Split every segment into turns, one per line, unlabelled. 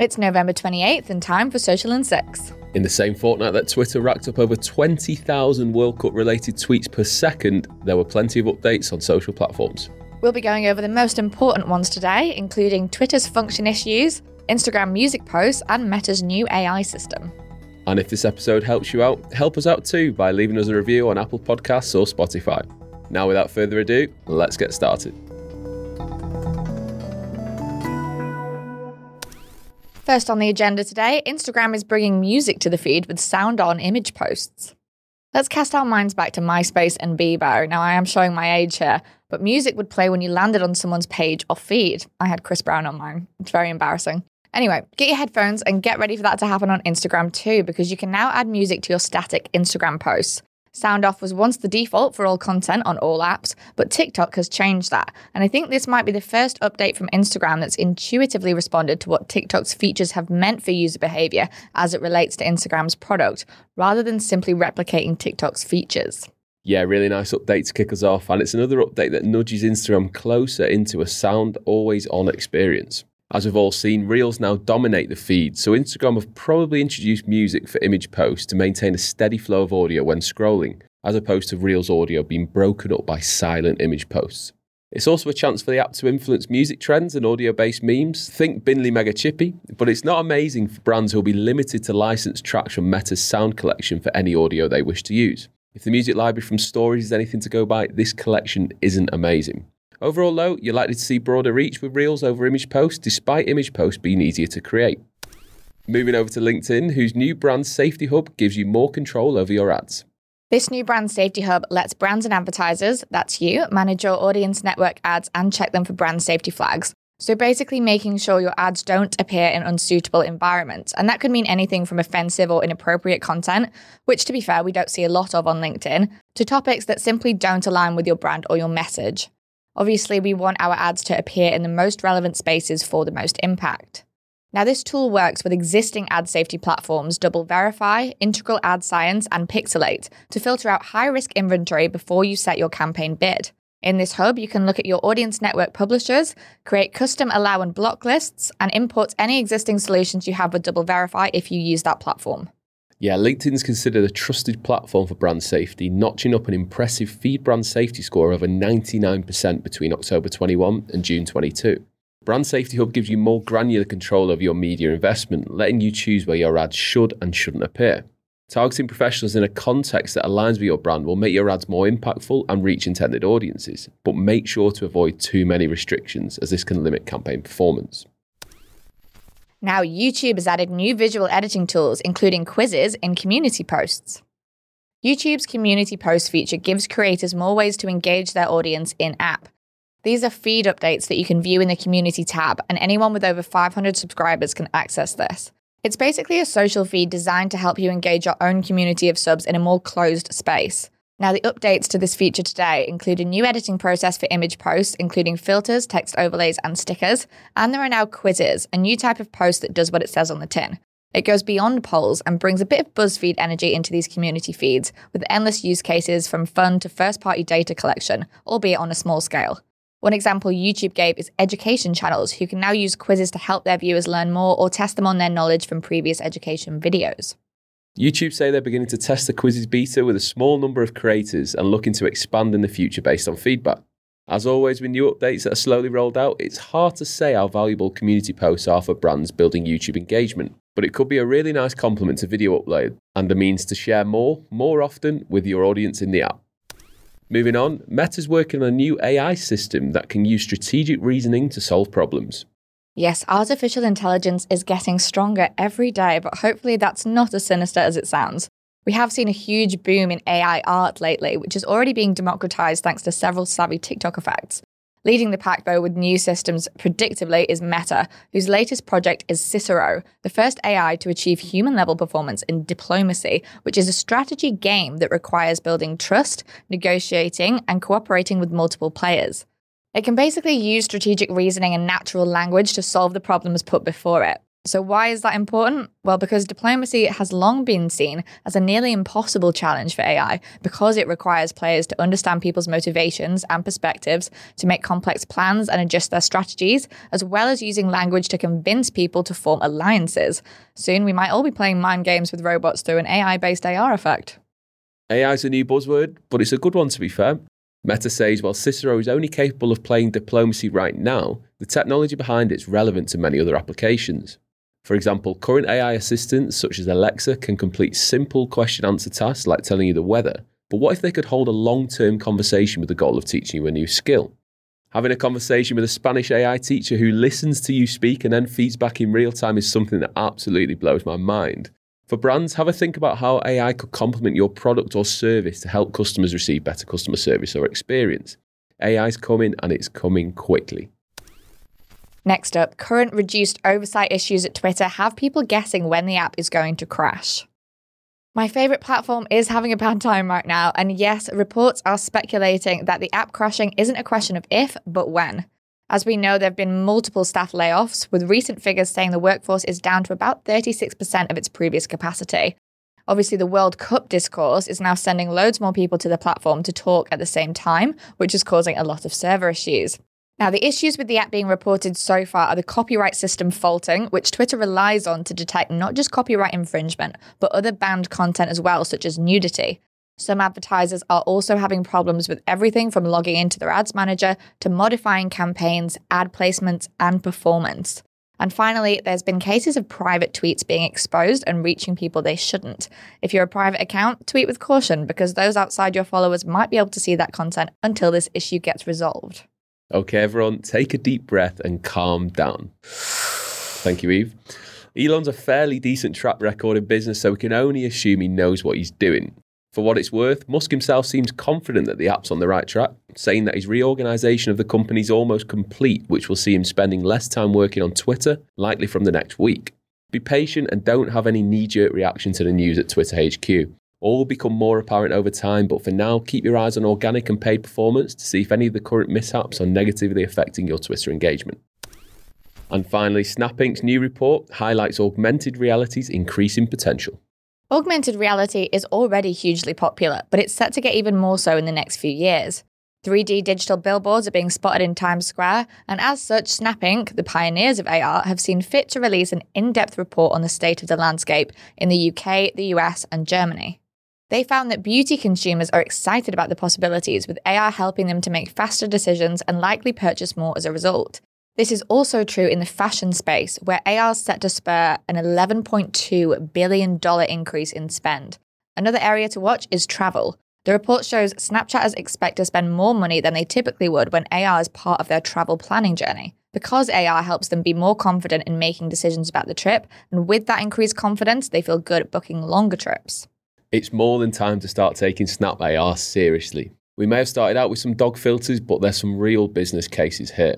It's November 28th and time for Social in 6.
In the same fortnight that Twitter racked up over 20,000 World Cup related tweets per second, there were plenty of updates on social platforms.
We'll be going over the most important ones today, including Twitter's function issues, Instagram music posts, and Meta's new AI system.
And if this episode helps you out, help us out too by leaving us a review on Apple Podcasts or Spotify. Now, without further ado, let's get started.
First on the agenda today, Instagram is bringing music to the feed with sound on image posts. Let's cast our minds back to MySpace and Bebo. Now, I am showing my age here, but music would play when you landed on someone's page or feed. I had Chris Brown on mine. It's very embarrassing. Anyway, get your headphones and get ready for that to happen on Instagram too, because you can now add music to your static Instagram posts. Sound off was once the default for all content on all apps, but TikTok has changed that. And I think this might be the first update from Instagram that's intuitively responded to what TikTok's features have meant for user behavior as it relates to Instagram's product, rather than simply replicating TikTok's features.
Yeah, really nice update to kick us off. And it's another update that nudges Instagram closer into a sound always on experience. As we've all seen, Reels now dominate the feed, so Instagram have probably introduced music for image posts to maintain a steady flow of audio when scrolling, as opposed to Reels audio being broken up by silent image posts. It's also a chance for the app to influence music trends and audio based memes. Think Binley Mega Chippy, but it's not amazing for brands who will be limited to licensed tracks from Meta's sound collection for any audio they wish to use. If the music library from Stories is anything to go by, this collection isn't amazing. Overall, though, you're likely to see broader reach with Reels over image posts, despite image posts being easier to create. Moving over to LinkedIn, whose new brand safety hub gives you more control over your ads.
This new brand safety hub lets brands and advertisers, that's you, manage your audience network ads and check them for brand safety flags. So basically, making sure your ads don't appear in unsuitable environments. And that could mean anything from offensive or inappropriate content, which to be fair, we don't see a lot of on LinkedIn, to topics that simply don't align with your brand or your message. Obviously, we want our ads to appear in the most relevant spaces for the most impact. Now, this tool works with existing ad safety platforms DoubleVerify, Integral Ad Science, and Pixalate to filter out high risk inventory before you set your campaign bid. In this hub, you can look at your audience network publishers, create custom allow and block lists, and import any existing solutions you have with DoubleVerify if you use that platform.
Yeah, LinkedIn's considered a trusted platform for brand safety, notching up an impressive feed brand safety score of over 99% between October 21 and June 22. Brand Safety Hub gives you more granular control over your media investment, letting you choose where your ads should and shouldn't appear. Targeting professionals in a context that aligns with your brand will make your ads more impactful and reach intended audiences, but make sure to avoid too many restrictions as this can limit campaign performance.
Now, YouTube has added new visual editing tools, including quizzes in community posts. YouTube's community post feature gives creators more ways to engage their audience in app. These are feed updates that you can view in the community tab, and anyone with over 500 subscribers can access this. It's basically a social feed designed to help you engage your own community of subs in a more closed space. Now, the updates to this feature today include a new editing process for image posts, including filters, text overlays, and stickers. And there are now quizzes, a new type of post that does what it says on the tin. It goes beyond polls and brings a bit of BuzzFeed energy into these community feeds, with endless use cases from fun to first party data collection, albeit on a small scale. One example YouTube gave is education channels who can now use quizzes to help their viewers learn more or test them on their knowledge from previous education videos.
YouTube say they're beginning to test the quizzes beta with a small number of creators and looking to expand in the future based on feedback. As always, with new updates that are slowly rolled out, it's hard to say how valuable community posts are for brands building YouTube engagement, but it could be a really nice complement to video upload and a means to share more, more often with your audience in the app. Moving on, Meta's working on a new AI system that can use strategic reasoning to solve problems.
Yes, artificial intelligence is getting stronger every day, but hopefully that's not as sinister as it sounds. We have seen a huge boom in AI art lately, which is already being democratized thanks to several savvy TikTok effects. Leading the pack, though, with new systems, predictably, is Meta, whose latest project is Cicero, the first AI to achieve human level performance in diplomacy, which is a strategy game that requires building trust, negotiating, and cooperating with multiple players. It can basically use strategic reasoning and natural language to solve the problems put before it. So, why is that important? Well, because diplomacy has long been seen as a nearly impossible challenge for AI because it requires players to understand people's motivations and perspectives, to make complex plans and adjust their strategies, as well as using language to convince people to form alliances. Soon, we might all be playing mind games with robots through an AI based AR effect.
AI is a new buzzword, but it's a good one to be fair. Meta says while Cicero is only capable of playing diplomacy right now, the technology behind it is relevant to many other applications. For example, current AI assistants such as Alexa can complete simple question answer tasks like telling you the weather. But what if they could hold a long term conversation with the goal of teaching you a new skill? Having a conversation with a Spanish AI teacher who listens to you speak and then feeds back in real time is something that absolutely blows my mind. For brands, have a think about how AI could complement your product or service to help customers receive better customer service or experience. AI is coming and it's coming quickly.
Next up, current reduced oversight issues at Twitter have people guessing when the app is going to crash. My favorite platform is having a bad time right now, and yes, reports are speculating that the app crashing isn't a question of if, but when. As we know, there have been multiple staff layoffs, with recent figures saying the workforce is down to about 36% of its previous capacity. Obviously, the World Cup discourse is now sending loads more people to the platform to talk at the same time, which is causing a lot of server issues. Now, the issues with the app being reported so far are the copyright system faulting, which Twitter relies on to detect not just copyright infringement, but other banned content as well, such as nudity. Some advertisers are also having problems with everything from logging into their ads manager to modifying campaigns, ad placements, and performance. And finally, there's been cases of private tweets being exposed and reaching people they shouldn't. If you're a private account, tweet with caution because those outside your followers might be able to see that content until this issue gets resolved.
Okay, everyone, take a deep breath and calm down. Thank you, Eve. Elon's a fairly decent track record in business, so we can only assume he knows what he's doing. For what it's worth, Musk himself seems confident that the app's on the right track, saying that his reorganization of the company is almost complete, which will see him spending less time working on Twitter, likely from the next week. Be patient and don't have any knee jerk reaction to the news at Twitter HQ. All will become more apparent over time, but for now, keep your eyes on organic and paid performance to see if any of the current mishaps are negatively affecting your Twitter engagement. And finally, Snap Inc.'s new report highlights augmented reality's increasing potential.
Augmented reality is already hugely popular, but it's set to get even more so in the next few years. 3D digital billboards are being spotted in Times Square, and as such, Snap Inc., the pioneers of AR, have seen fit to release an in depth report on the state of the landscape in the UK, the US, and Germany. They found that beauty consumers are excited about the possibilities, with AR helping them to make faster decisions and likely purchase more as a result. This is also true in the fashion space, where AR is set to spur an $11.2 billion increase in spend. Another area to watch is travel. The report shows Snapchatters expect to spend more money than they typically would when AR is part of their travel planning journey. Because AR helps them be more confident in making decisions about the trip, and with that increased confidence, they feel good at booking longer trips.
It's more than time to start taking Snap AR seriously. We may have started out with some dog filters, but there's some real business cases here.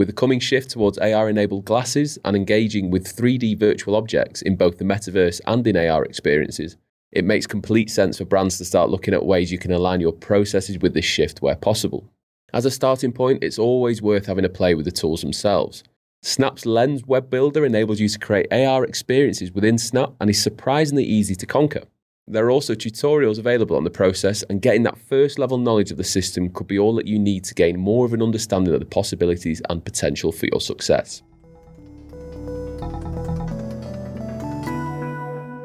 With the coming shift towards AR enabled glasses and engaging with 3D virtual objects in both the metaverse and in AR experiences, it makes complete sense for brands to start looking at ways you can align your processes with this shift where possible. As a starting point, it's always worth having a play with the tools themselves. Snap's Lens web builder enables you to create AR experiences within Snap and is surprisingly easy to conquer. There are also tutorials available on the process, and getting that first level knowledge of the system could be all that you need to gain more of an understanding of the possibilities and potential for your success.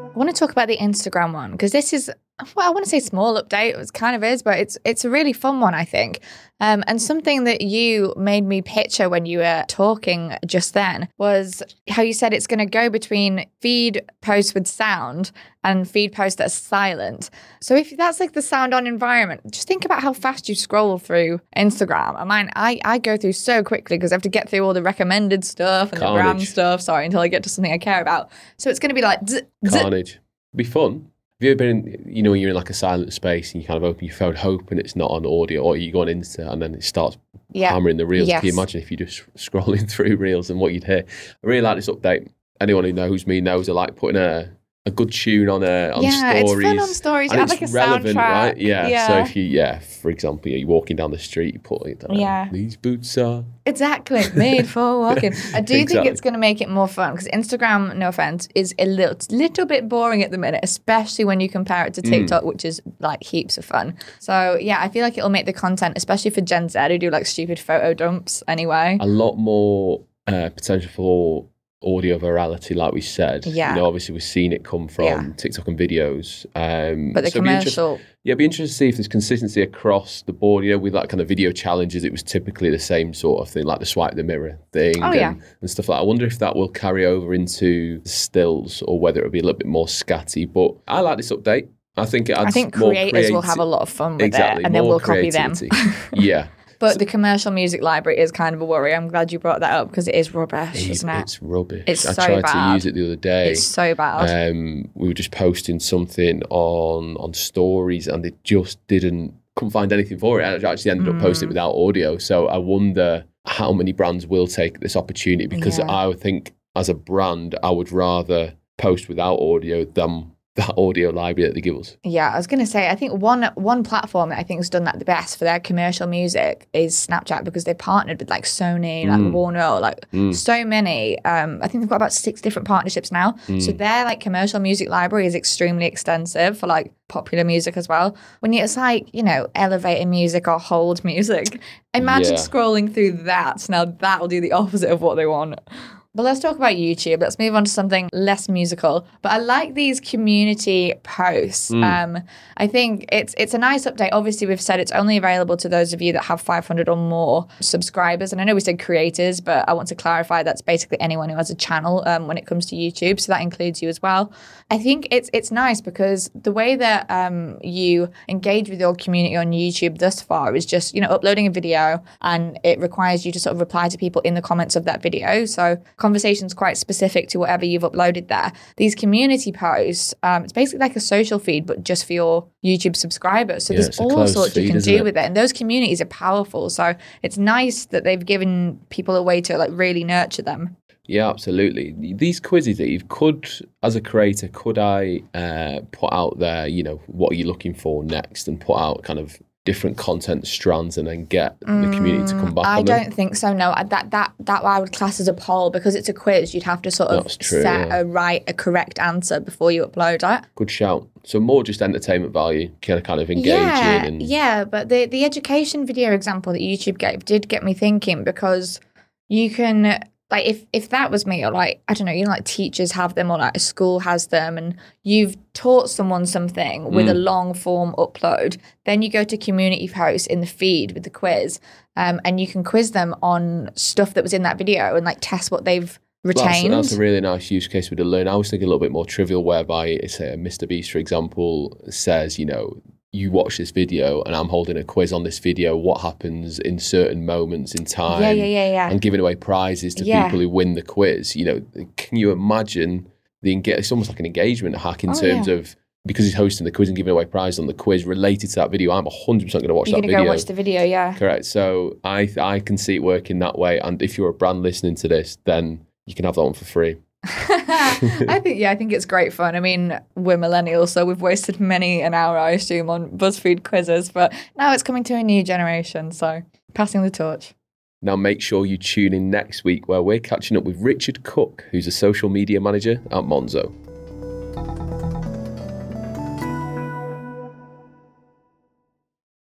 I want to talk about the Instagram one because this is well, I want to say small update. It kind of is, but it's it's a really fun one, I think. Um, and something that you made me picture when you were talking just then was how you said it's going to go between feed posts with sound and feed posts that are silent. So if that's like the sound on environment, just think about how fast you scroll through Instagram. I mean, I, I go through so quickly because I have to get through all the recommended stuff and Carnage. the brand stuff. Sorry, until I get to something I care about. So it's going to be like
Carnage. Be fun. Have you ever been, in, you know, when you're in like a silent space and you kind of open your phone hoping it's not on audio or you go on Insta and then it starts yeah. hammering the reels? Yes. Can you imagine if you're just scrolling through reels and what you'd hear? I really like this update. Anyone who knows me knows I like putting a a good tune on a on
Yeah, it's
stories.
fun on stories.
and it's
like a
relevant, right? Yeah.
Yeah.
So if you, yeah, for example, you're walking down the street, you put it. down,
Yeah.
These boots are.
Exactly, made for walking. I do think it's going to make it more fun because Instagram, no offense, is a little, little bit boring at the minute, especially when you compare it to
Mm.
TikTok, which is like heaps of fun. So yeah, I feel like it'll make the content, especially for Gen Z who do like stupid photo dumps anyway.
a lot more uh, potential for audio virality, like we said.
Yeah.
You know, obviously we've seen it come from
Yeah.
TikTok and videos. Um,
But the
so it'd be
commercial,
yeah, it'd be interesting to see if there's consistency across the board. You know, with like kind of video challenges, it was typically the same sort of thing, like the swipe the mirror thing
Oh,
and,
yeah.
and stuff like that. I wonder if that will carry over into stills or whether it'll be a little bit more scatty. But I like this update. I think it adds
I think creators will have a lot of fun with
exactly,
it, and then we'll copy them.
yeah.
But the commercial music library is kind of a worry. I'm glad you brought that up because it is rubbish,
It-
isn't it?
It's rubbish.
It's
I
so
tried
bad.
to use it the other day.
It's so bad.
um, we were just posting something on on stories, and it just didn't couldn't find anything for it. I actually ended up posting it
Mm.
without audio. So I wonder how many brands will take this opportunity because
Yeah.
I would think as a brand, I would rather post without audio than that audio library that they give us.
Yeah, I was gonna say I think one one platform that I think has done that the best for their commercial music is Snapchat because they've partnered with like Sony, like
Mm.
Warner, like
Mm.
so many. Um, I think they've got about six different partnerships now. So
Mm.
their like commercial music library is extremely extensive for like popular music as well. When it's like you know elevator music or hold music, imagine
Yeah.
scrolling through that. Now that will do the opposite of what they want. But let's talk about YouTube. Let's move on to something less musical. But I like these community posts.
Mm.
Um, I think it's it's a nice update. Obviously, we've said it's only available to those of you that have 500 or more subscribers. And I know we said creators, but I want to clarify that's basically anyone who has a channel um, when it comes to YouTube. So that includes you as well. I think it's it's nice because the way that um, you engage with your community on YouTube thus far is just you know uploading a video and it requires you to sort of reply to people in the comments of that video. So conversations quite specific to whatever you've uploaded there. These community posts, um, it's basically like a social feed but just for your YouTube subscribers. So
Yeah,
there's all sorts you can do
it?
with it, and those communities are powerful. So it's nice that they've given people a way to like really nurture them.
Yeah, absolutely. These quizzes, Eve, could, as a creator, could I uh, put out there, you know, what are you looking for next and put out kind of different content strands and then get the community to come back
Mm, I
on
don't think so. No, that that that I would class as a poll because it's a quiz. You'd have to sort of
true,
set
yeah.
a right, a correct answer before you upload it.
Good shout. So more just entertainment value, kind of kind of engaging
yeah,
and
yeah. But the the education video example that YouTube gave did get me thinking because you can like if if that was me or like I don't know, you know, like teachers have them or like a school has them, and you've taught someone something with a
Mm.
long form upload, then you go to community posts in the feed with the quiz, um, and you can quiz them on stuff that was in that video and like test what they've
That's,
retained.
that's a really nice use case with the learn. I was thinking a little bit more trivial, whereby say a Mr. Beast, for example, says, you know, you watch this video and I'm holding a quiz on this video. What happens in certain moments in time?
yeah, yeah, yeah, yeah.
and giving away prizes to
Yeah.
people who win the quiz. You know, can you imagine the it's almost like an engagement hack in
Oh,
terms
yeah.
of because he's hosting the quiz and giving away prizes on the quiz related to that video. I'm 100% going to watch
You're
that
gonna
video.
go watch the video, yeah.
Correct. So I I can see it working that way. And if you're a brand listening to this, then you can have that one for free.
I think yeah, I think it's great fun. I mean, we're millennials, so we've wasted many an hour, I assume, on BuzzFeed quizzes, but now it's coming to a new generation, so passing the torch.
Now make sure you tune in next week where we're catching up with Richard Cook, who's a social media manager at Monzo.